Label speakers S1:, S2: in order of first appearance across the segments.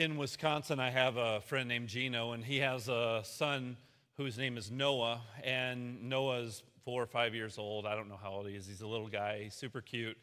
S1: in Wisconsin, I have a friend named Gino, and he has a son whose name is Noah. And Noah's four or five years old. I don't know how old he is. He's a little guy, he's super cute.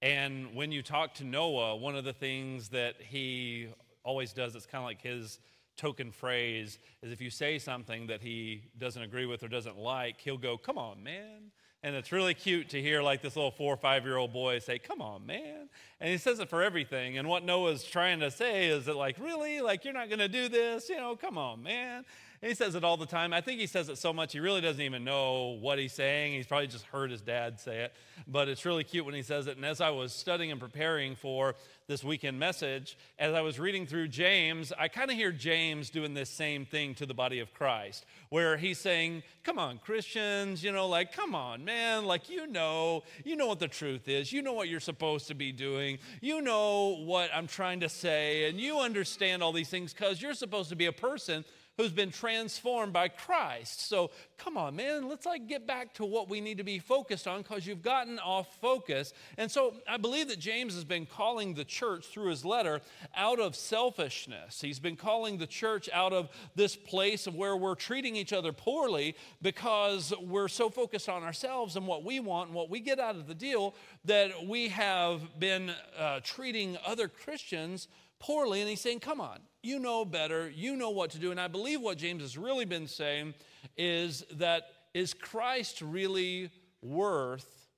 S1: And when you talk to Noah, one of the things that he always does, it's kind of like his token phrase, is if you say something that he doesn't agree with or doesn't like, he'll go, Come on, man. And it's really cute to hear like this little four or five year old boy say, Come on, man. And he says it for everything. And what Noah's trying to say is that, like, really? Like, you're not going to do this? You know, come on, man. And he says it all the time. I think he says it so much he really doesn't even know what he's saying. He's probably just heard his dad say it. But it's really cute when he says it. And as I was studying and preparing for this weekend message, as I was reading through James, I kind of hear James doing this same thing to the body of Christ, where he's saying, Come on, Christians, you know, like, come on, man, like, you know, you know what the truth is. You know what you're supposed to be doing. You know what I'm trying to say. And you understand all these things because you're supposed to be a person who's been transformed by Christ. So come on, man, let's like get back to what we need to be focused on because you've gotten off focus. And so I believe that James has been calling the church through his letter out of selfishness. He's been calling the church out of this place of where we're treating each other poorly because we're so focused on ourselves and what we want and what we get out of the deal that we have been uh, treating other Christians poorly. And he's saying, come on, you know better, you know what to do. And I believe what James has really been saying is that is Christ really worth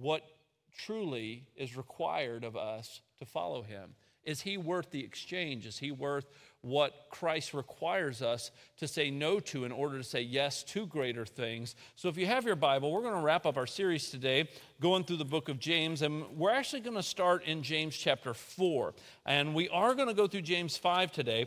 S1: what truly is required of us to follow him? Is he worth the exchange? Is he worth what Christ requires us to say no to in order to say yes to greater things. So, if you have your Bible, we're going to wrap up our series today going through the book of James, and we're actually going to start in James chapter 4. And we are going to go through James 5 today.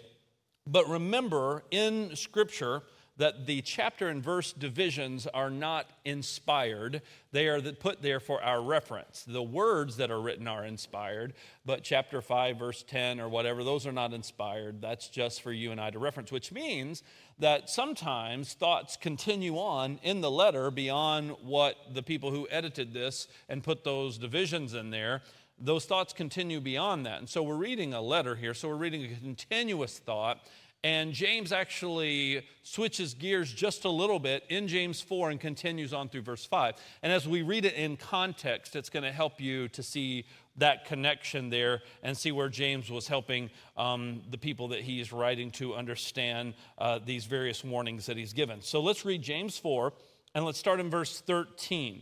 S1: But remember, in Scripture, that the chapter and verse divisions are not inspired. They are put there for our reference. The words that are written are inspired, but chapter 5, verse 10, or whatever, those are not inspired. That's just for you and I to reference, which means that sometimes thoughts continue on in the letter beyond what the people who edited this and put those divisions in there those thoughts continue beyond that. And so we're reading a letter here, so we're reading a continuous thought. And James actually switches gears just a little bit in James 4 and continues on through verse 5. And as we read it in context, it's going to help you to see that connection there and see where James was helping um, the people that he's writing to understand uh, these various warnings that he's given. So let's read James 4 and let's start in verse 13.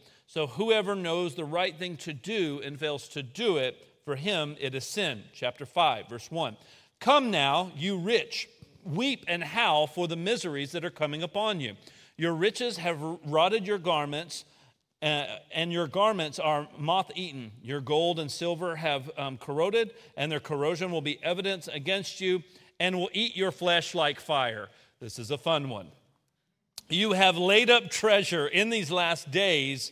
S1: So whoever knows the right thing to do and fails to do it, for him it is sin. Chapter 5, verse 1. Come now, you rich, weep and howl for the miseries that are coming upon you. Your riches have rotted your garments. Uh, and your garments are moth eaten. Your gold and silver have um, corroded, and their corrosion will be evidence against you and will eat your flesh like fire. This is a fun one. You have laid up treasure in these last days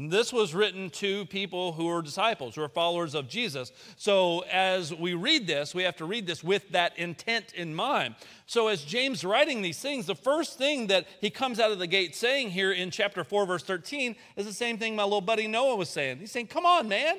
S1: This was written to people who are disciples, who are followers of Jesus. So, as we read this, we have to read this with that intent in mind. So, as James writing these things, the first thing that he comes out of the gate saying here in chapter 4, verse 13, is the same thing my little buddy Noah was saying. He's saying, Come on, man.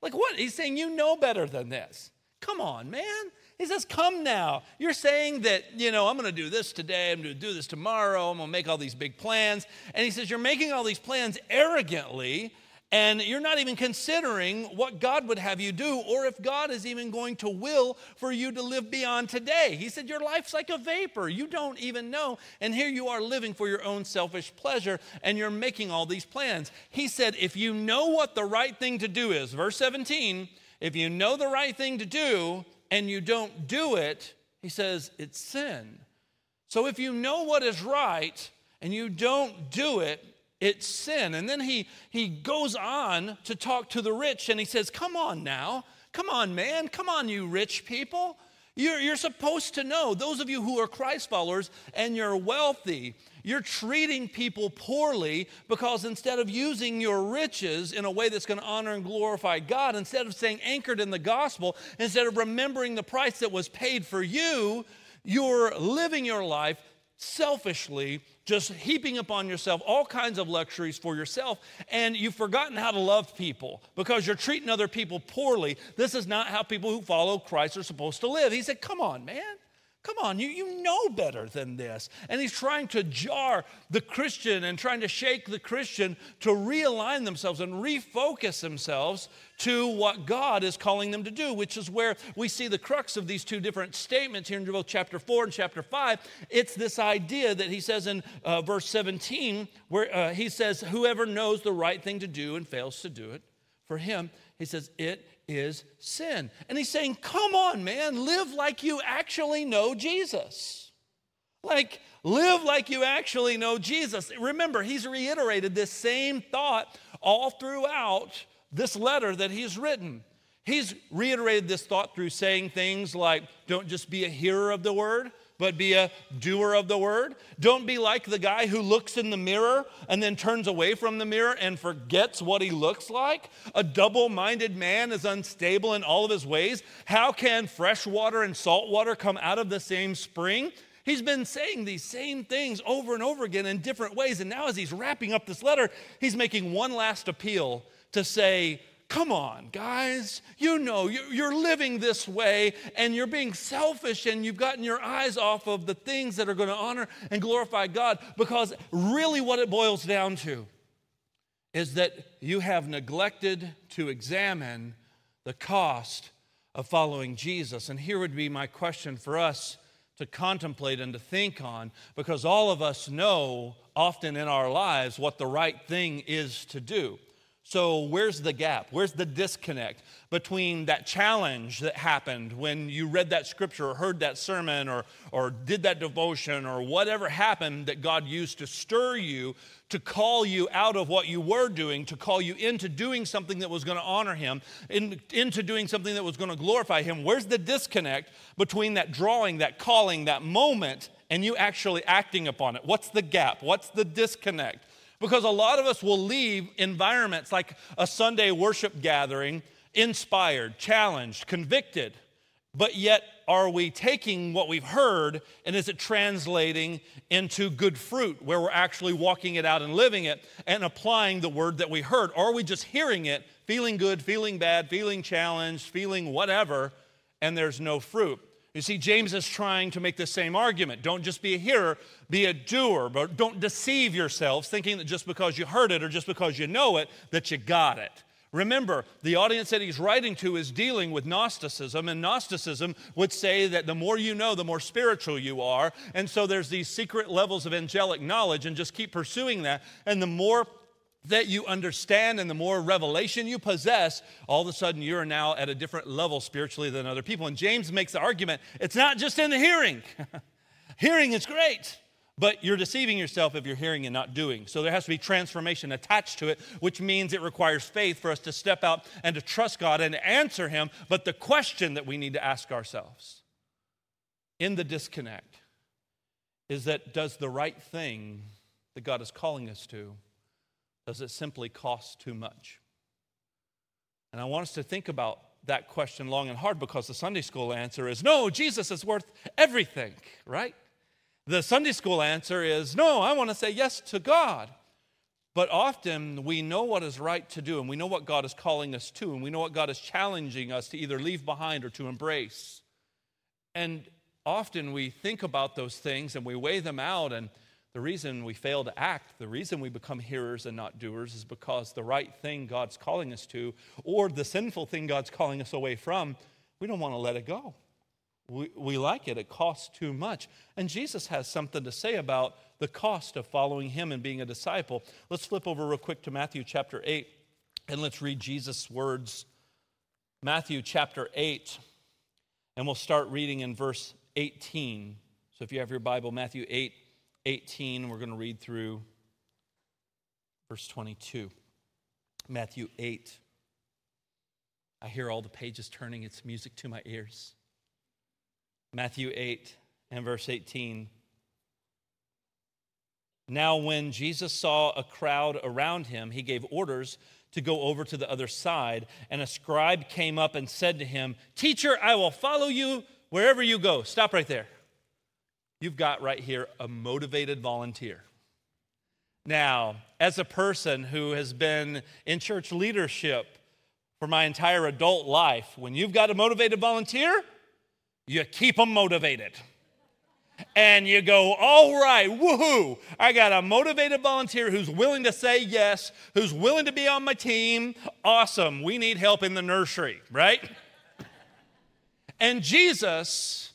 S1: Like, what? He's saying, You know better than this. Come on, man. He says, Come now. You're saying that, you know, I'm going to do this today, I'm going to do this tomorrow, I'm going to make all these big plans. And he says, You're making all these plans arrogantly, and you're not even considering what God would have you do or if God is even going to will for you to live beyond today. He said, Your life's like a vapor. You don't even know. And here you are living for your own selfish pleasure and you're making all these plans. He said, If you know what the right thing to do is, verse 17, if you know the right thing to do and you don't do it, he says, it's sin. So if you know what is right and you don't do it, it's sin. And then he, he goes on to talk to the rich and he says, Come on now. Come on, man. Come on, you rich people. You're, you're supposed to know, those of you who are Christ followers and you're wealthy, you're treating people poorly because instead of using your riches in a way that's going to honor and glorify God, instead of staying anchored in the gospel, instead of remembering the price that was paid for you, you're living your life selfishly, just heaping upon yourself all kinds of luxuries for yourself, and you've forgotten how to love people because you're treating other people poorly. This is not how people who follow Christ are supposed to live. He said, Come on, man. Come on, you, you know better than this. And he's trying to jar the Christian and trying to shake the Christian to realign themselves and refocus themselves to what God is calling them to do, which is where we see the crux of these two different statements here in both chapter 4 and chapter 5. It's this idea that he says in uh, verse 17, where uh, he says, Whoever knows the right thing to do and fails to do it, for him, he says, it is sin. And he's saying, come on, man, live like you actually know Jesus. Like, live like you actually know Jesus. Remember, he's reiterated this same thought all throughout this letter that he's written. He's reiterated this thought through saying things like, don't just be a hearer of the word, but be a doer of the word. Don't be like the guy who looks in the mirror and then turns away from the mirror and forgets what he looks like. A double minded man is unstable in all of his ways. How can fresh water and salt water come out of the same spring? He's been saying these same things over and over again in different ways. And now, as he's wrapping up this letter, he's making one last appeal to say, Come on, guys. You know, you're living this way and you're being selfish and you've gotten your eyes off of the things that are going to honor and glorify God because really what it boils down to is that you have neglected to examine the cost of following Jesus. And here would be my question for us to contemplate and to think on because all of us know often in our lives what the right thing is to do. So, where's the gap? Where's the disconnect between that challenge that happened when you read that scripture or heard that sermon or, or did that devotion or whatever happened that God used to stir you to call you out of what you were doing, to call you into doing something that was going to honor Him, in, into doing something that was going to glorify Him? Where's the disconnect between that drawing, that calling, that moment, and you actually acting upon it? What's the gap? What's the disconnect? Because a lot of us will leave environments like a Sunday worship gathering inspired, challenged, convicted, but yet are we taking what we've heard and is it translating into good fruit where we're actually walking it out and living it and applying the word that we heard? Or are we just hearing it, feeling good, feeling bad, feeling challenged, feeling whatever, and there's no fruit? You see, James is trying to make the same argument. Don't just be a hearer, be a doer. But don't deceive yourselves thinking that just because you heard it or just because you know it, that you got it. Remember, the audience that he's writing to is dealing with Gnosticism, and Gnosticism would say that the more you know, the more spiritual you are. And so there's these secret levels of angelic knowledge, and just keep pursuing that. And the more that you understand and the more revelation you possess, all of a sudden you're now at a different level spiritually than other people. And James makes the argument it's not just in the hearing. hearing is great, but you're deceiving yourself if you're hearing and not doing. So there has to be transformation attached to it, which means it requires faith for us to step out and to trust God and answer Him. But the question that we need to ask ourselves in the disconnect is that does the right thing that God is calling us to does it simply cost too much? And I want us to think about that question long and hard because the Sunday school answer is no, Jesus is worth everything, right? The Sunday school answer is no, I want to say yes to God. But often we know what is right to do and we know what God is calling us to and we know what God is challenging us to either leave behind or to embrace. And often we think about those things and we weigh them out and the reason we fail to act, the reason we become hearers and not doers, is because the right thing God's calling us to, or the sinful thing God's calling us away from, we don't want to let it go. We, we like it, it costs too much. And Jesus has something to say about the cost of following him and being a disciple. Let's flip over real quick to Matthew chapter 8 and let's read Jesus' words. Matthew chapter 8, and we'll start reading in verse 18. So if you have your Bible, Matthew 8, 18. We're going to read through verse 22. Matthew 8. I hear all the pages turning. It's music to my ears. Matthew 8 and verse 18. Now, when Jesus saw a crowd around him, he gave orders to go over to the other side. And a scribe came up and said to him, Teacher, I will follow you wherever you go. Stop right there you've got right here a motivated volunteer. Now, as a person who has been in church leadership for my entire adult life, when you've got a motivated volunteer, you keep them motivated. And you go, all right, woohoo, I got a motivated volunteer who's willing to say yes, who's willing to be on my team. Awesome, we need help in the nursery, right? And Jesus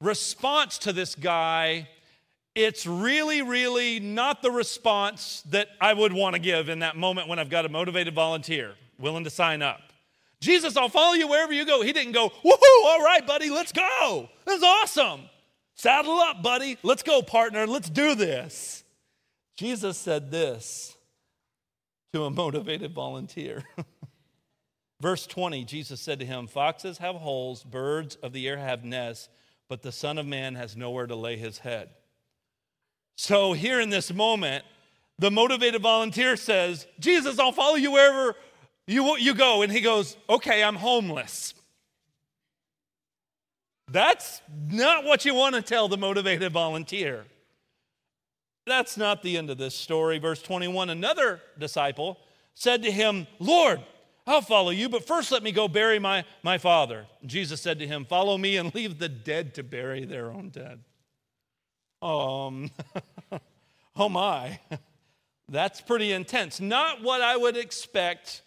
S1: response to this guy, it's really, really not the response that I would want to give in that moment when I've got a motivated volunteer willing to sign up. Jesus, I'll follow you wherever you go. He didn't go, woohoo, all right, buddy, let's go. This is awesome. Saddle up, buddy. Let's go, partner. Let's do this. Jesus said this to a motivated volunteer. Verse 20, Jesus said to him, Foxes have holes, birds of the air have nests but the Son of Man has nowhere to lay his head. So, here in this moment, the motivated volunteer says, Jesus, I'll follow you wherever you, you go. And he goes, Okay, I'm homeless. That's not what you want to tell the motivated volunteer. That's not the end of this story. Verse 21 Another disciple said to him, Lord, I'll follow you, but first let me go bury my, my father. Jesus said to him, Follow me and leave the dead to bury their own dead. Um, oh my, that's pretty intense. Not what I would expect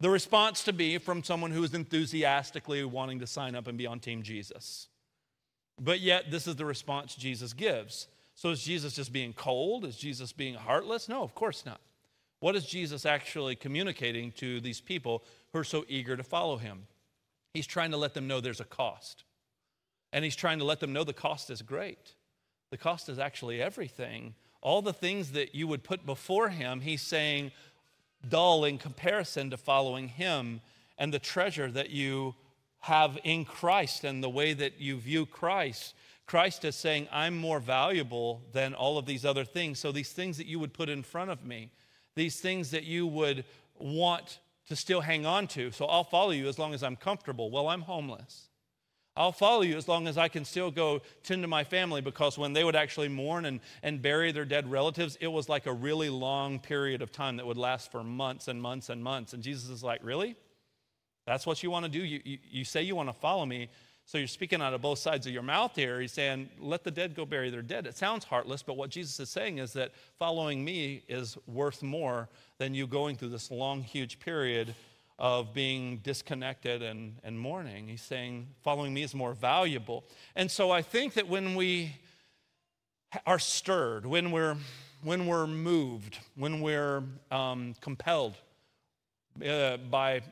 S1: the response to be from someone who is enthusiastically wanting to sign up and be on Team Jesus. But yet, this is the response Jesus gives. So, is Jesus just being cold? Is Jesus being heartless? No, of course not. What is Jesus actually communicating to these people who are so eager to follow him? He's trying to let them know there's a cost. And he's trying to let them know the cost is great. The cost is actually everything. All the things that you would put before him, he's saying, dull in comparison to following him and the treasure that you have in Christ and the way that you view Christ. Christ is saying, I'm more valuable than all of these other things. So, these things that you would put in front of me, these things that you would want to still hang on to. So I'll follow you as long as I'm comfortable. Well, I'm homeless. I'll follow you as long as I can still go tend to my family because when they would actually mourn and, and bury their dead relatives, it was like a really long period of time that would last for months and months and months. And Jesus is like, Really? That's what you want to do? You, you, you say you want to follow me, so you're speaking out of both sides of your mouth here. He's saying, let the dead go bury their dead. It sounds heartless, but what Jesus is saying is that following me is worth more than you going through this long, huge period of being disconnected and, and mourning. He's saying, following me is more valuable. And so I think that when we are stirred, when we're, when we're moved, when we're um, compelled uh, by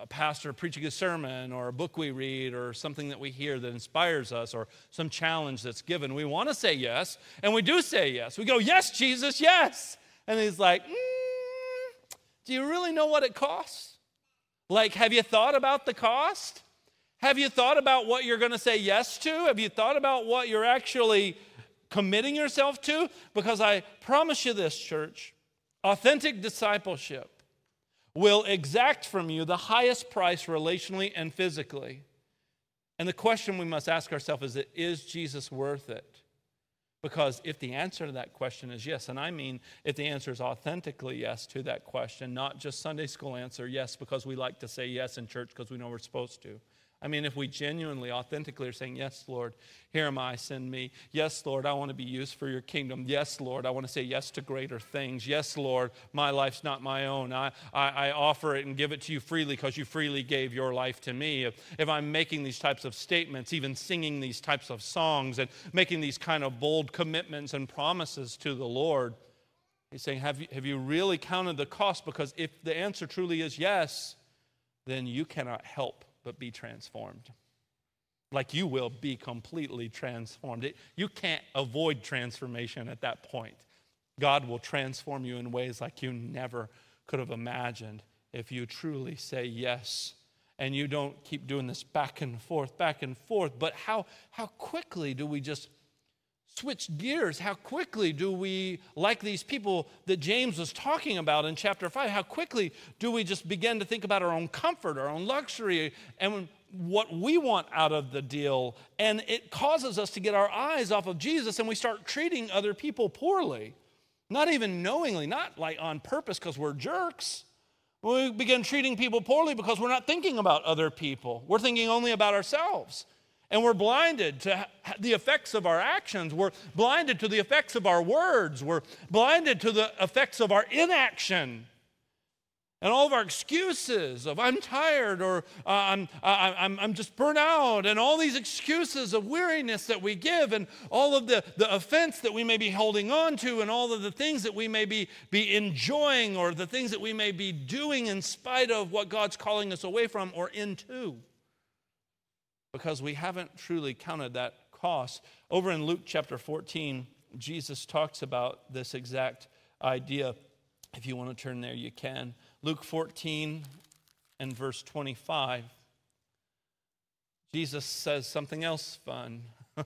S1: a pastor preaching a sermon or a book we read or something that we hear that inspires us or some challenge that's given, we want to say yes, and we do say yes. We go, Yes, Jesus, yes. And he's like, mm, Do you really know what it costs? Like, have you thought about the cost? Have you thought about what you're going to say yes to? Have you thought about what you're actually committing yourself to? Because I promise you this, church authentic discipleship will exact from you the highest price relationally and physically. And the question we must ask ourselves is Is Jesus worth it? Because if the answer to that question is yes, and I mean if the answer is authentically yes to that question, not just Sunday school answer, yes, because we like to say yes in church because we know we're supposed to. I mean, if we genuinely, authentically are saying, Yes, Lord, here am I, send me. Yes, Lord, I want to be used for your kingdom. Yes, Lord, I want to say yes to greater things. Yes, Lord, my life's not my own. I, I, I offer it and give it to you freely because you freely gave your life to me. If, if I'm making these types of statements, even singing these types of songs and making these kind of bold commitments and promises to the Lord, He's saying, have you, have you really counted the cost? Because if the answer truly is yes, then you cannot help but be transformed. Like you will be completely transformed. It, you can't avoid transformation at that point. God will transform you in ways like you never could have imagined if you truly say yes and you don't keep doing this back and forth, back and forth. But how, how quickly do we just switch gears? How quickly do we, like these people that James was talking about in chapter 5, how quickly do we just begin to think about our own comfort, our own luxury, and what we want out of the deal? And it causes us to get our eyes off of Jesus and we start treating other people poorly. Not even knowingly, not like on purpose because we're jerks. We begin treating people poorly because we're not thinking about other people. We're thinking only about ourselves. And we're blinded to the effects of our actions. We're blinded to the effects of our words. We're blinded to the effects of our inaction. And all of our excuses of I'm tired or uh, I'm, I'm, I'm just burnt out, and all these excuses of weariness that we give, and all of the, the offense that we may be holding on to, and all of the things that we may be, be enjoying, or the things that we may be doing in spite of what God's calling us away from or into because we haven't truly counted that cost. Over in Luke chapter 14, Jesus talks about this exact idea. If you want to turn there, you can. Luke 14 and verse 25. Jesus says something else fun.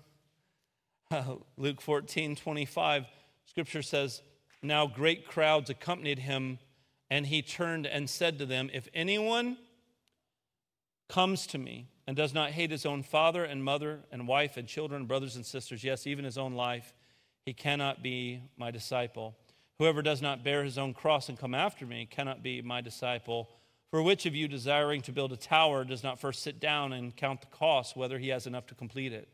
S1: Luke 14, 25, scripture says, Now great crowds accompanied him, and he turned and said to them, If anyone comes to me and does not hate his own father and mother and wife and children, brothers and sisters, yes, even his own life, he cannot be my disciple. Whoever does not bear his own cross and come after me cannot be my disciple. For which of you, desiring to build a tower, does not first sit down and count the cost, whether he has enough to complete it?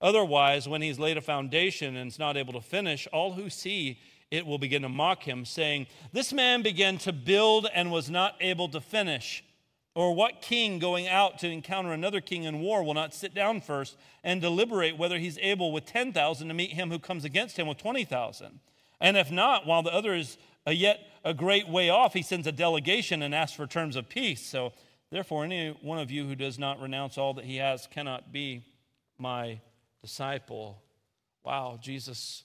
S1: Otherwise, when he's laid a foundation and is not able to finish, all who see it will begin to mock him, saying, This man began to build and was not able to finish. Or what king going out to encounter another king in war will not sit down first and deliberate whether he's able with 10,000 to meet him who comes against him with 20,000? And if not, while the other is yet a great way off, he sends a delegation and asks for terms of peace. So, therefore, any one of you who does not renounce all that he has cannot be my disciple. Wow, Jesus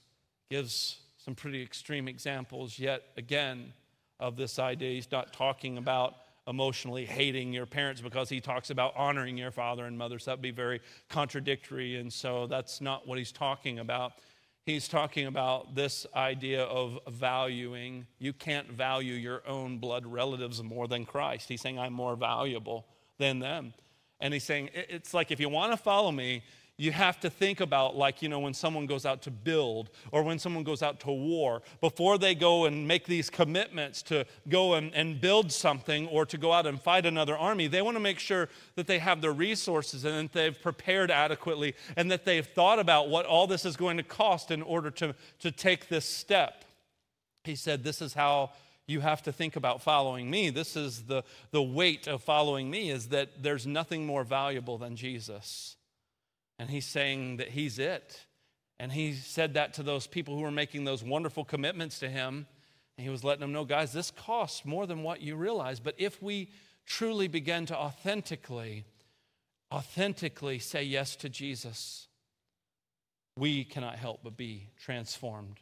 S1: gives some pretty extreme examples yet again of this idea. He's not talking about emotionally hating your parents because he talks about honoring your father and mother. So that'd be very contradictory. And so that's not what he's talking about. He's talking about this idea of valuing. You can't value your own blood relatives more than Christ. He's saying, I'm more valuable than them. And he's saying, it's like if you want to follow me, you have to think about like you know when someone goes out to build or when someone goes out to war before they go and make these commitments to go and, and build something or to go out and fight another army they want to make sure that they have the resources and that they've prepared adequately and that they've thought about what all this is going to cost in order to, to take this step. He said this is how you have to think about following me. This is the, the weight of following me is that there's nothing more valuable than jesus and he's saying that he's it. And he said that to those people who were making those wonderful commitments to him. And he was letting them know, guys, this costs more than what you realize. But if we truly begin to authentically, authentically say yes to Jesus, we cannot help but be transformed.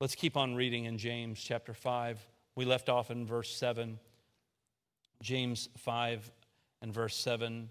S1: Let's keep on reading in James chapter 5. We left off in verse 7. James 5 and verse 7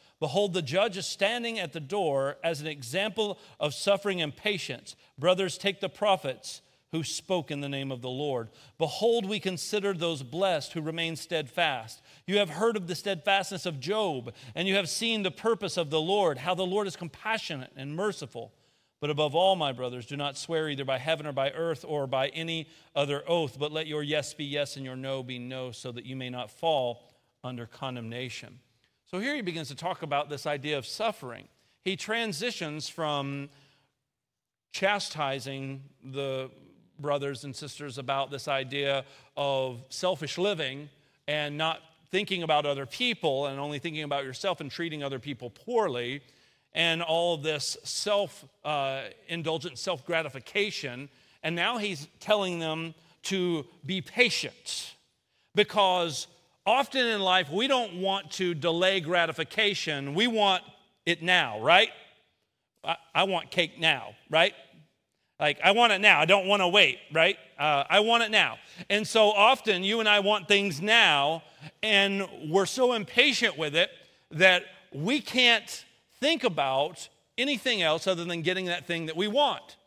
S1: Behold, the judge is standing at the door as an example of suffering and patience. Brothers, take the prophets who spoke in the name of the Lord. Behold, we consider those blessed who remain steadfast. You have heard of the steadfastness of Job, and you have seen the purpose of the Lord, how the Lord is compassionate and merciful. But above all, my brothers, do not swear either by heaven or by earth or by any other oath, but let your yes be yes and your no be no, so that you may not fall under condemnation. So here he begins to talk about this idea of suffering. He transitions from chastising the brothers and sisters about this idea of selfish living and not thinking about other people and only thinking about yourself and treating other people poorly and all this self uh, indulgent self gratification. And now he's telling them to be patient because often in life, we don't want to delay gratification. We want it now, right? I, I want cake now, right? Like, I want it now. I don't want to wait, right? Uh, I want it now. And so often, you and I want things now, and we're so impatient with it that we can't think about anything else other than getting that thing that we want.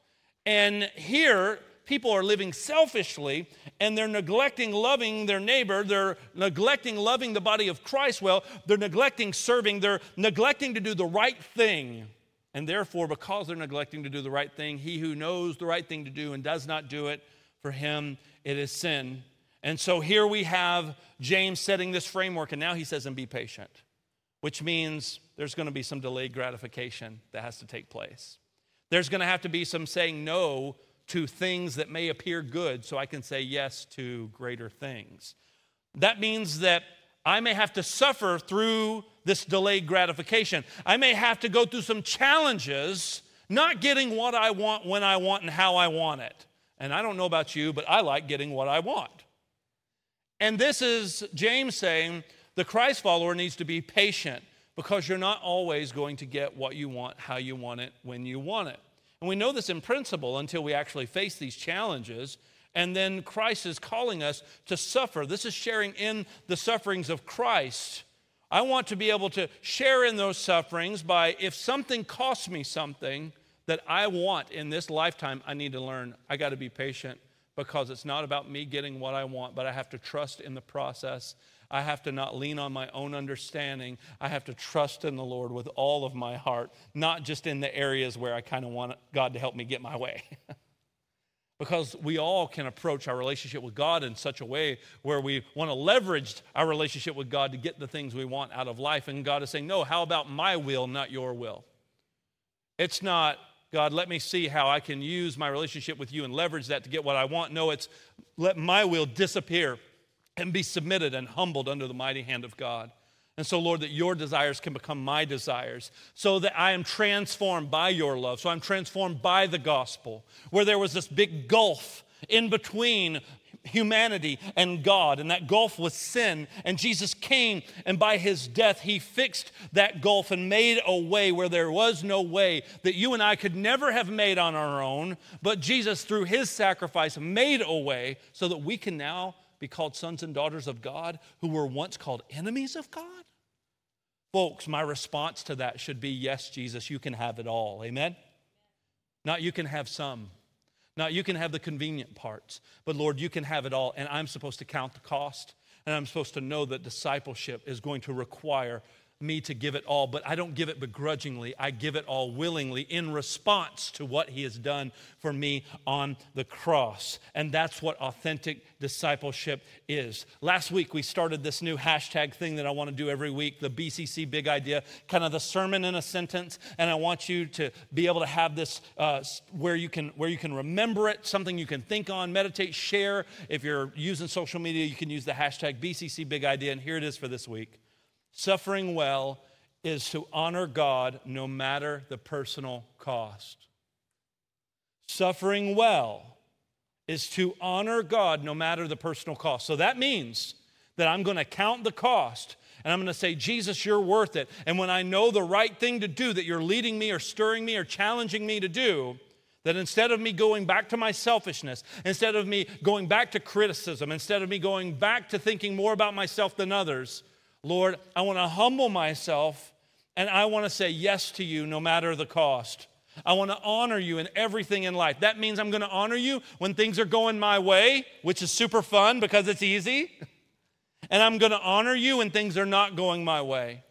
S1: And here, people are living selfishly and they're neglecting loving their neighbor. They're neglecting loving the body of Christ well. They're neglecting serving. They're neglecting to do the right thing. And therefore, because they're neglecting to do the right thing, he who knows the right thing to do and does not do it, for him it is sin. And so here we have James setting this framework, and now he says, and be patient, which means there's going to be some delayed gratification that has to take place. There's going to have to be some saying no to things that may appear good so I can say yes to greater things. That means that I may have to suffer through this delayed gratification. I may have to go through some challenges, not getting what I want when I want and how I want it. And I don't know about you, but I like getting what I want. And this is James saying the Christ follower needs to be patient because you're not always going to get what you want, how you want it, when you want it. And we know this in principle until we actually face these challenges. And then Christ is calling us to suffer. This is sharing in the sufferings of Christ. I want to be able to share in those sufferings by if something costs me something that I want in this lifetime, I need to learn. I got to be patient because it's not about me getting what I want, but I have to trust in the process I have to not lean on my own understanding. I have to trust in the Lord with all of my heart, not just in the areas where I kind of want God to help me get my way. because we all can approach our relationship with God in such a way where we want to leverage our relationship with God to get the things we want out of life. And God is saying, No, how about my will, not your will? It's not, God, let me see how I can use my relationship with you and leverage that to get what I want. No, it's let my will disappear and be submitted and humbled under the mighty hand of God. And so, Lord, that your desires can become my desires, so that I am transformed by your love. So I'm transformed by the gospel, where there was this big gulf in between humanity and God, and that gulf was sin. And Jesus came, and by his death, he fixed that gulf and made a way where there was no way that you and I could never have made on our own. But Jesus, through his sacrifice, made a way so that we can now be called sons and daughters of God who were once called enemies of God? Folks, my response to that should be yes, Jesus, you can have it all. Amen? Not you can have some. Not you can have the convenient parts. But Lord, you can have it all. And I'm supposed to count the cost. And I'm supposed to know that discipleship is going to require me to give it all, but I don't give it begrudgingly. I give it all willingly in response to what he has done for me on the cross. And that's what authentic discipleship is. Last week, we started this new hashtag thing that I want to do every week the BCC Big Idea, kind of the sermon in a sentence. And I want you to be able to have this uh, where, you can, where you can remember it, something you can think on, meditate, share. If you're using social media, you can use the hashtag BCC Big Idea. And here it is for this week. Suffering well is to honor God no matter the personal cost. Suffering well is to honor God no matter the personal cost. So that means that I'm going to count the cost and I'm going to say, Jesus, you're worth it. And when I know the right thing to do that you're leading me or stirring me or challenging me to do, that instead of me going back to my selfishness, instead of me going back to criticism, instead of me going back to thinking more about myself than others, Lord, I want to humble myself And I want to say yes to you no matter the cost. I want to honor you in everything in life. That means I'm going to honor you when things are going my way, which is super fun because it's easy. And I'm going to honor you when things are not going my way.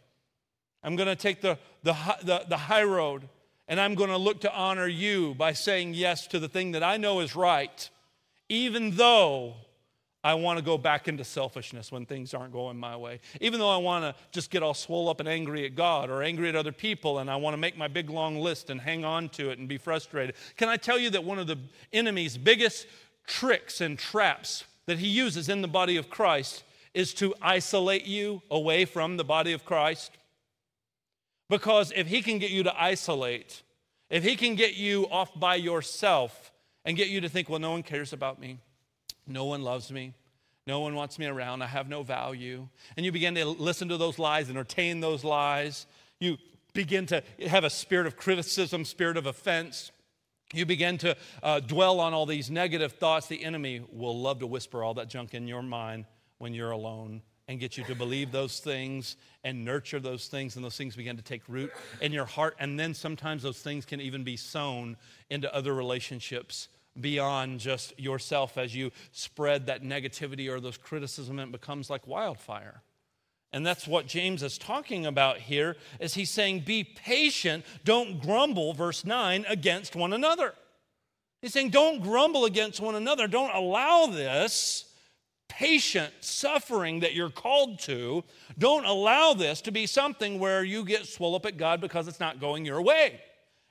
S1: I'm going to take the, the, the, the high road and I'm going to look to honor you by saying yes to the thing that I know is right, even though I want to go back into selfishness when things aren't going my way. Even though I want to just get all swole up and angry at God or angry at other people and I want to make my big long list and hang on to it and be frustrated. Can I tell you that one of the enemy's biggest tricks and traps that he uses in the body of Christ is to isolate you away from the body of Christ? Because if he can get you to isolate, if he can get you off by yourself and get you to think, well, no one cares about me, no one loves me, no one wants me around, I have no value, and you begin to listen to those lies, entertain those lies, you begin to have a spirit of criticism, spirit of offense. You begin to uh, dwell on all these negative thoughts. The enemy will love to whisper all that junk in your mind when you're alone and get you to believe those things and nurture those things, and those things begin to take root in your heart. And then sometimes those things can even be sown into other relationships beyond just yourself as you spread that negativity or those criticism, it becomes like wildfire. And that's what James is talking about here is he's saying be patient, don't grumble verse 9 against one another. He's saying don't grumble against one another, don't allow this patient suffering that you're called to, don't allow this to be something where you get swell up at God because it's not going your way.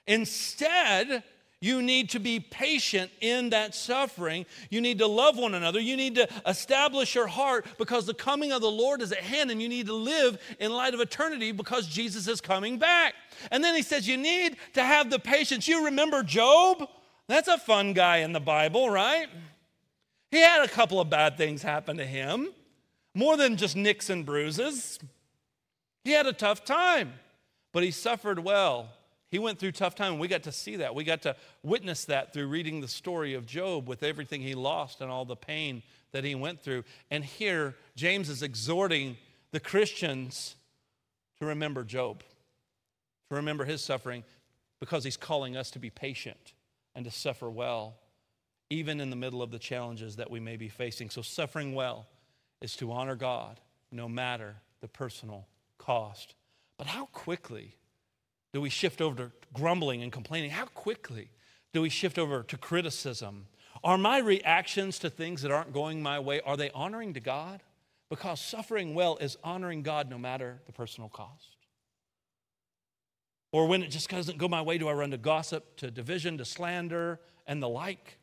S1: Instead, you need to be patient in that suffering. You need to love one another. You need to establish your heart because the coming of the Lord is at hand and you need to live in light of eternity because Jesus is coming back. And then he says, You need to have the patience. You remember Job? That's a fun guy in the Bible, right? He had a couple of bad things happen to him, more than just nicks and bruises. He had a tough time, but he suffered well. He went through tough time, and we got to see that. We got to witness that through reading the story of Job with everything he lost and all the pain that he went through. And here, James is exhorting the Christians to remember Job, to remember his suffering, because he's calling us to be patient and to suffer well even in the middle of the challenges that we may be facing. So, suffering well is to honor God no matter the personal cost. But how quickly do we shift over to grumbling and complaining? How quickly do we shift over to criticism? Are my reactions to things that aren't going my way, are they honoring to God? Because suffering well is honoring God no matter the personal cost. Or when it just doesn't go my way, do I run to gossip, to division, to slander, and the like?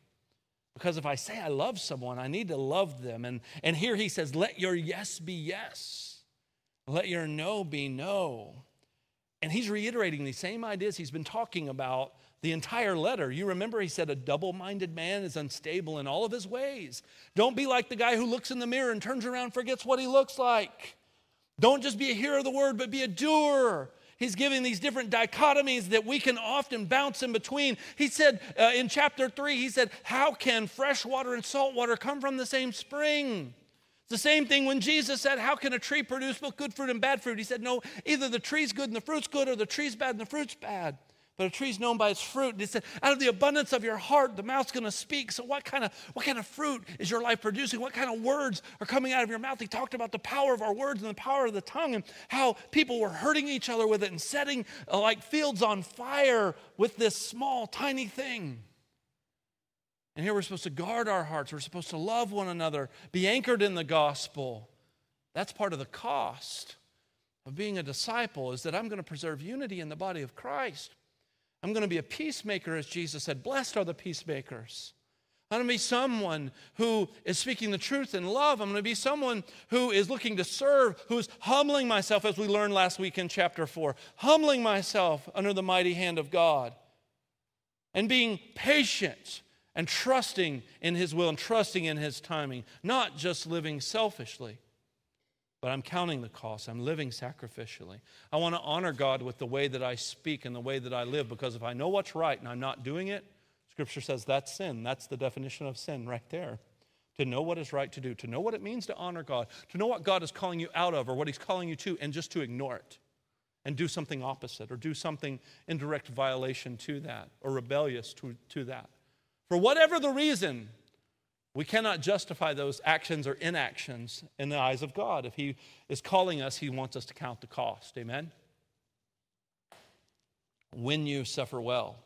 S1: Because if I say I love someone, I need to love them. And, and here he says, let your yes be yes, let your no be no. And he's reiterating these same ideas he's been talking about the entire letter. You remember he said, A double minded man is unstable in all of his ways. Don't be like the guy who looks in the mirror and turns around and forgets what he looks like. Don't just be a hearer of the word, but be a doer he's giving these different dichotomies that we can often bounce in between. He said uh, in chapter 3, he said, How can fresh water and salt water come from the same spring? The same thing when Jesus said, How can a tree produce both good fruit and bad fruit? He said, No, either the tree's good and the fruit's good, or the tree's bad and the fruit's bad. But a tree's known by its fruit. And he said, out of the abundance of your heart, the mouth's going to speak. So what kind of what kind of fruit is your life producing? What kind of words are coming out of your mouth? He talked about the power of our words and the power of the tongue and how people were hurting each other with it and setting uh, like fields on fire with this small, tiny thing. And here we're supposed to guard our hearts. We're supposed to love one another, be anchored in the gospel. That's part of the cost of being a disciple is that I'm going to preserve unity in the body of Christ. I'm going to be a peacemaker, as Jesus said. Blessed are the peacemakers. I'm going to be someone who is speaking the truth in love. I'm going to be someone who is looking to serve, who's humbling myself, as we learned last week in chapter 4, humbling myself under the mighty hand of God and being patient and trusting in His will and trusting in His timing, not just living selfishly but I'm counting the cost. I'm living sacrificially. I want to honor God with the way that I speak and the way that I live because if I know what's right and I'm not doing it, Scripture says that's sin. That's the definition of sin right there. To know what is right to do, to know what it means to honor God, to know what God is calling you out of or what He's calling you to, and just to ignore it and do something opposite or do something in direct violation to that or rebellious to, to that. For whatever the reason, we cannot justify those actions or inactions in the eyes of God. If He is calling us, He wants us to count the cost. Amen? When you suffer well,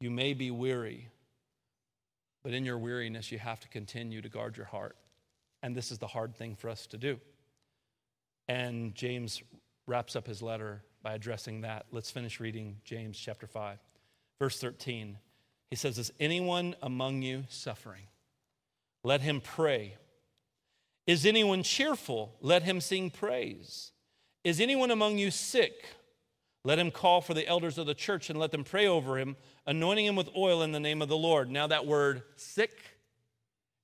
S1: you may be weary, but in your weariness, you have to continue to guard your heart. And this is the hard thing for us to do. And James wraps up his letter by addressing that. Let's finish reading James chapter 5, verse 13. He says, Is anyone among you suffering? Let him pray. Is anyone cheerful? Let him sing praise. Is anyone among you sick? Let him call for the elders of the church and let them pray over him, anointing him with oil in the name of the Lord. Now, that word sick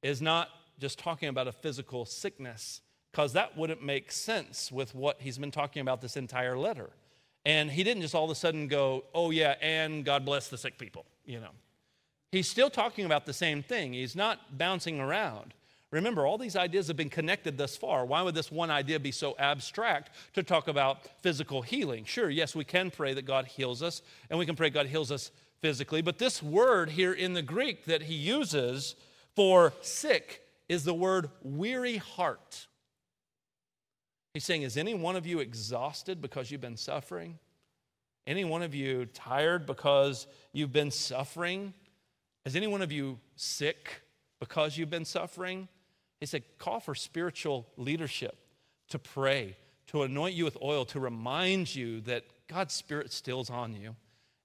S1: is not just talking about a physical sickness, because that wouldn't make sense with what he's been talking about this entire letter. And he didn't just all of a sudden go, oh, yeah, and God bless the sick people, you know. He's still talking about the same thing. He's not bouncing around. Remember, all these ideas have been connected thus far. Why would this one idea be so abstract to talk about physical healing? Sure, yes, we can pray that God heals us, and we can pray God heals us physically, but this word here in the Greek that he uses for sick is the word weary heart. He's saying, Is any one of you exhausted because you've been suffering? Any one of you tired because you've been suffering? Is any one of you sick because you've been suffering? He said, call for spiritual leadership to pray, to anoint you with oil, to remind you that God's Spirit still's on you,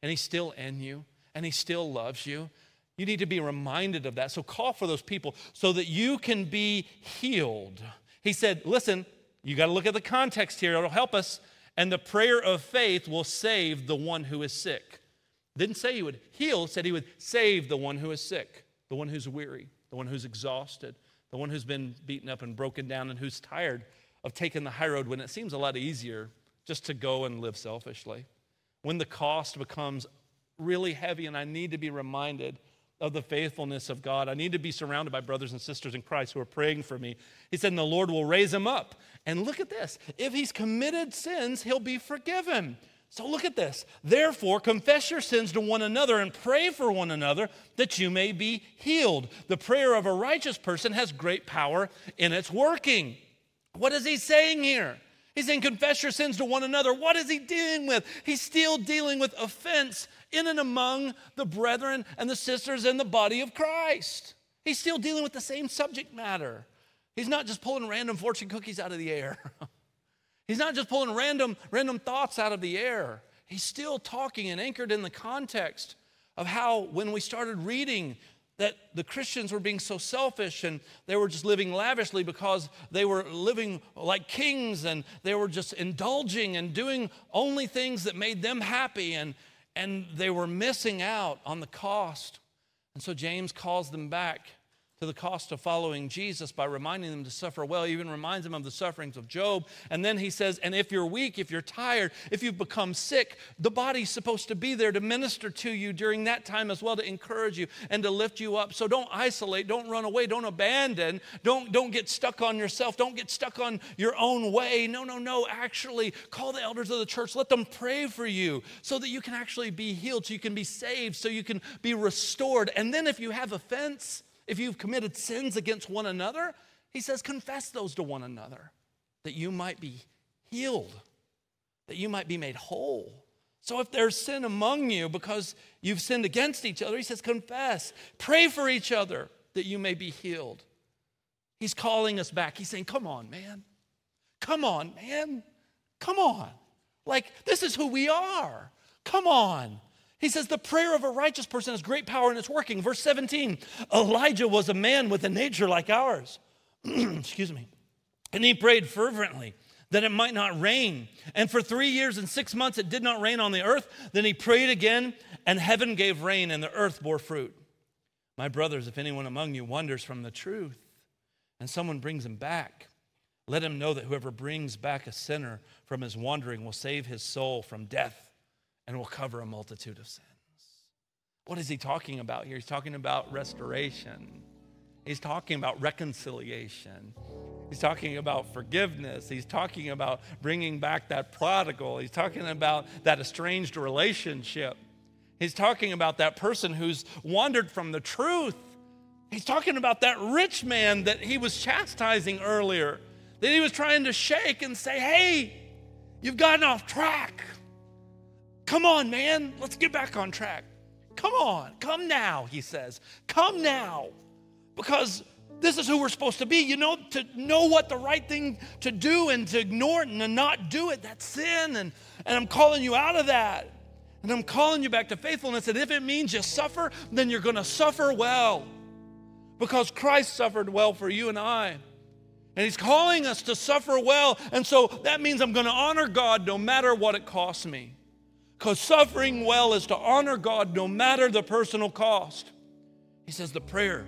S1: and He's still in you, and He still loves you. You need to be reminded of that. So call for those people so that you can be healed. He said, listen, you got to look at the context here, it'll help us. And the prayer of faith will save the one who is sick. Didn't say he would heal, said he would save the one who is sick, the one who's weary, the one who's exhausted, the one who's been beaten up and broken down and who's tired of taking the high road when it seems a lot easier just to go and live selfishly. When the cost becomes really heavy, and I need to be reminded of the faithfulness of God. I need to be surrounded by brothers and sisters in Christ who are praying for me. He said, and the Lord will raise him up. And look at this if he's committed sins, he'll be forgiven. So look at this. Therefore, confess your sins to one another and pray for one another that you may be healed. The prayer of a righteous person has great power in its working. What is he saying here? He's saying, confess your sins to one another. What is he dealing with? He's still dealing with offense in and among the brethren and the sisters in the body of Christ. He's still dealing with the same subject matter. He's not just pulling random fortune cookies out of the air. He's not just pulling random, random thoughts out of the air. He's still talking and anchored in the context of how, when we started reading, that the Christians were being so selfish and they were just living lavishly because they were living like kings and they were just indulging and doing only things that made them happy and, and they were missing out on the cost. And so James calls them back to the cost of following Jesus by reminding them to suffer well. He even reminds them of the sufferings of Job. And then he says, And if you're weak, if you're tired, if you've become sick, the body's supposed to be there to minister to you during that time as well, to encourage you and to lift you up. So don't isolate, don't run away, don't abandon, don't, don't get stuck on yourself, don't get stuck on your own way. No, no, no. Actually, call the elders of the church, let them pray for you so that you can actually be healed, so you can be saved, so you can be restored. And then if you have offense, if you've committed sins against one another, he says, confess those to one another that you might be healed, that you might be made whole. So if there's sin among you because you've sinned against each other, he says, confess, pray for each other that you may be healed. He's calling us back. He's saying, come on, man. Come on, man. Come on. Like, this is who we are. Come on. He says, The prayer of a righteous person has great power and it's working. Verse 17 Elijah was a man with a nature like ours. Excuse me. And he prayed fervently that it might not rain. And for three years and six months it did not rain on the earth. Then he prayed again, and heaven gave rain, and the earth bore fruit. My brothers, if anyone among you wanders from the truth, and someone brings him back, let him know that whoever brings back a sinner from his wandering will save his soul from death and will cover a multitude of sins. What is he talking about here? He's talking about restoration. He's talking about reconciliation. He's talking about forgiveness. He's talking about bringing back that prodigal. He's talking about that estranged relationship. He's talking about that person who's wandered from the truth. He's talking about that rich man that he was chastising earlier, that he was trying to shake and say, hey, you've gotten off track. Come on, man, let's get back on track. Come on, come now, he says. Come now. Because this is who we're supposed to be. You know, to know what the right thing to do and to ignore it and to not do it, that's sin. And, and I'm calling you out of that. And I'm calling you back to faithfulness. And if it means you suffer, then you're going to suffer well. Because Christ suffered well for you and I. And He's calling us to suffer well. And so that means I'm going to honor God no matter what it costs me. Because suffering well is to honor God no matter the personal cost. He says the prayer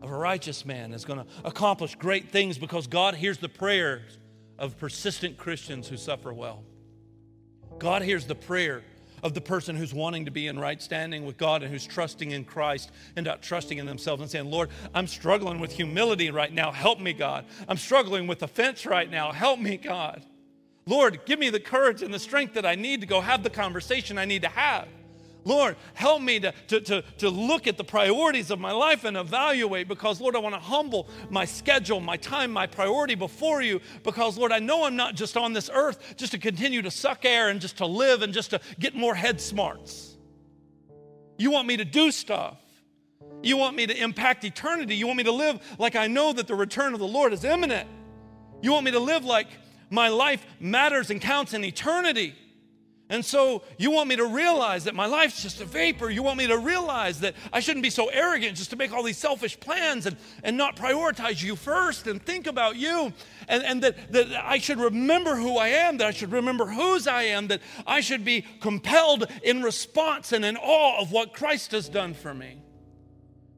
S1: of a righteous man is going to accomplish great things because God hears the prayers of persistent Christians who suffer well. God hears the prayer of the person who's wanting to be in right standing with God and who's trusting in Christ and not trusting in themselves and saying, Lord, I'm struggling with humility right now. Help me, God. I'm struggling with offense right now. Help me, God. Lord, give me the courage and the strength that I need to go have the conversation I need to have. Lord, help me to, to, to, to look at the priorities of my life and evaluate because, Lord, I want to humble my schedule, my time, my priority before you because, Lord, I know I'm not just on this earth just to continue to suck air and just to live and just to get more head smarts. You want me to do stuff. You want me to impact eternity. You want me to live like I know that the return of the Lord is imminent. You want me to live like my life matters and counts in eternity. And so you want me to realize that my life's just a vapor. You want me to realize that I shouldn't be so arrogant just to make all these selfish plans and, and not prioritize you first and think about you. And, and that, that I should remember who I am, that I should remember whose I am, that I should be compelled in response and in awe of what Christ has done for me.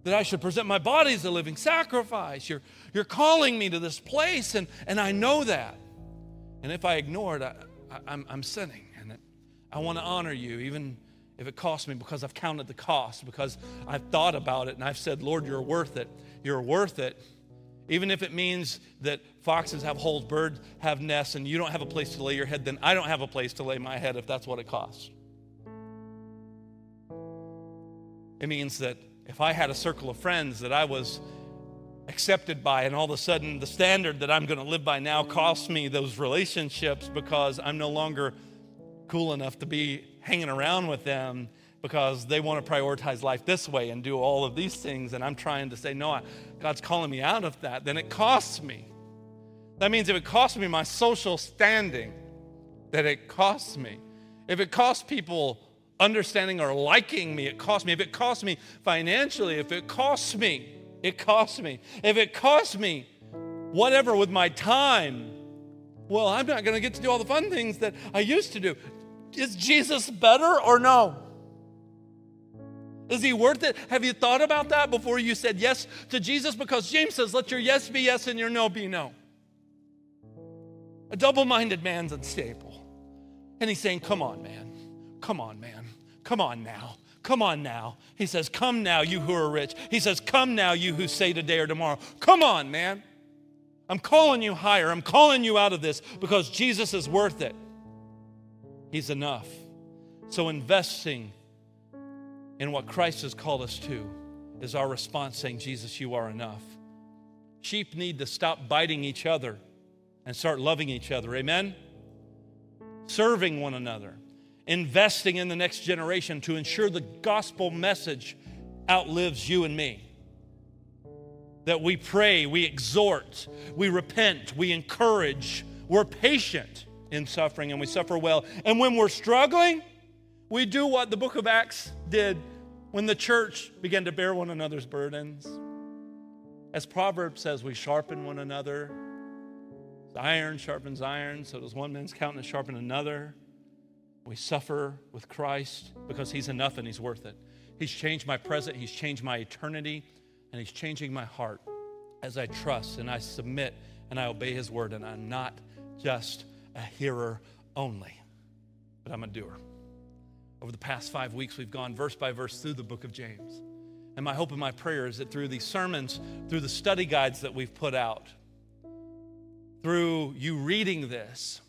S1: That I should present my body as a living sacrifice. You're, you're calling me to this place, and, and I know that. And if I ignore it, I, I'm sinning. And I want to honor you, even if it costs me, because I've counted the cost, because I've thought about it and I've said, Lord, you're worth it. You're worth it. Even if it means that foxes have holes, birds have nests, and you don't have a place to lay your head, then I don't have a place to lay my head if that's what it costs. It means that if I had a circle of friends that I was accepted by, and all of a sudden the standard that I'm going to live by now costs me those relationships because I'm no longer cool enough to be hanging around with them because they want to prioritize life this way and do all of these things. And I'm trying to say, no, God's calling me out of that. Then it costs me. That means if it costs me my social standing, that it costs me. If it costs people understanding or liking me, it costs me. If it costs me financially, if it costs me, it costs me. If it costs me whatever with my time, well, I'm not going to get to do all the fun things that I used to do. Is Jesus better or no? Is he worth it? Have you thought about that before you said yes to Jesus? Because James says, let your yes be yes and your no be no. A double minded man's unstable. And he's saying, come on, man. Come on, man. Come on now. Come on now. He says, Come now, you who are rich. He says, Come now, you who say today or tomorrow. Come on, man. I'm calling you higher. I'm calling you out of this because Jesus is worth it. He's enough. So, investing in what Christ has called us to is our response saying, Jesus, you are enough. Sheep need to stop biting each other and start loving each other. Amen? Serving one another, investing in the next generation to ensure the gospel message outlives you and me that we pray, we exhort, we repent, we encourage, we're patient in suffering, and we suffer well. And when we're struggling, we do what the book of Acts did when the church began to bear one another's burdens. As Proverbs says, we sharpen one another. Iron sharpens iron, so does one man's countenance sharpen another. We suffer with Christ because he's enough and he's worth it. He's changed my present, he's changed my eternity and He's changing my heart as I trust and I submit and I obey His word. And I'm not just a hearer only, but I'm a doer. Over the past five weeks, we've gone verse by verse through the book of James. And my hope and my prayer is that through these sermons, through the study guides that we've put out, through you reading this,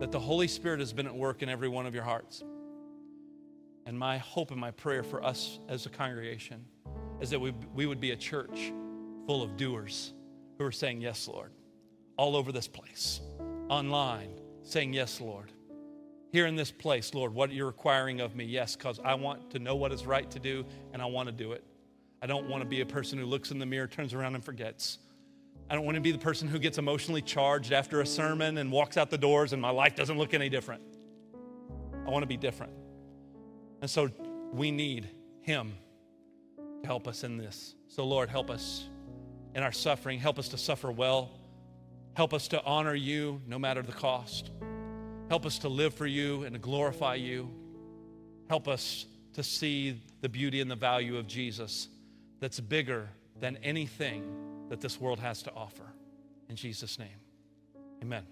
S1: that the Holy Spirit has been at work in every one of your hearts. And my hope and my prayer for us as a congregation is that we, we would be a church full of doers who are saying, Yes, Lord, all over this place, online, saying, Yes, Lord. Here in this place, Lord, what you're requiring of me, yes, because I want to know what is right to do and I want to do it. I don't want to be a person who looks in the mirror, turns around, and forgets. I don't want to be the person who gets emotionally charged after a sermon and walks out the doors and my life doesn't look any different. I want to be different. And so we need Him to help us in this. So, Lord, help us in our suffering. Help us to suffer well. Help us to honor you no matter the cost. Help us to live for you and to glorify you. Help us to see the beauty and the value of Jesus that's bigger than anything that this world has to offer. In Jesus' name, amen.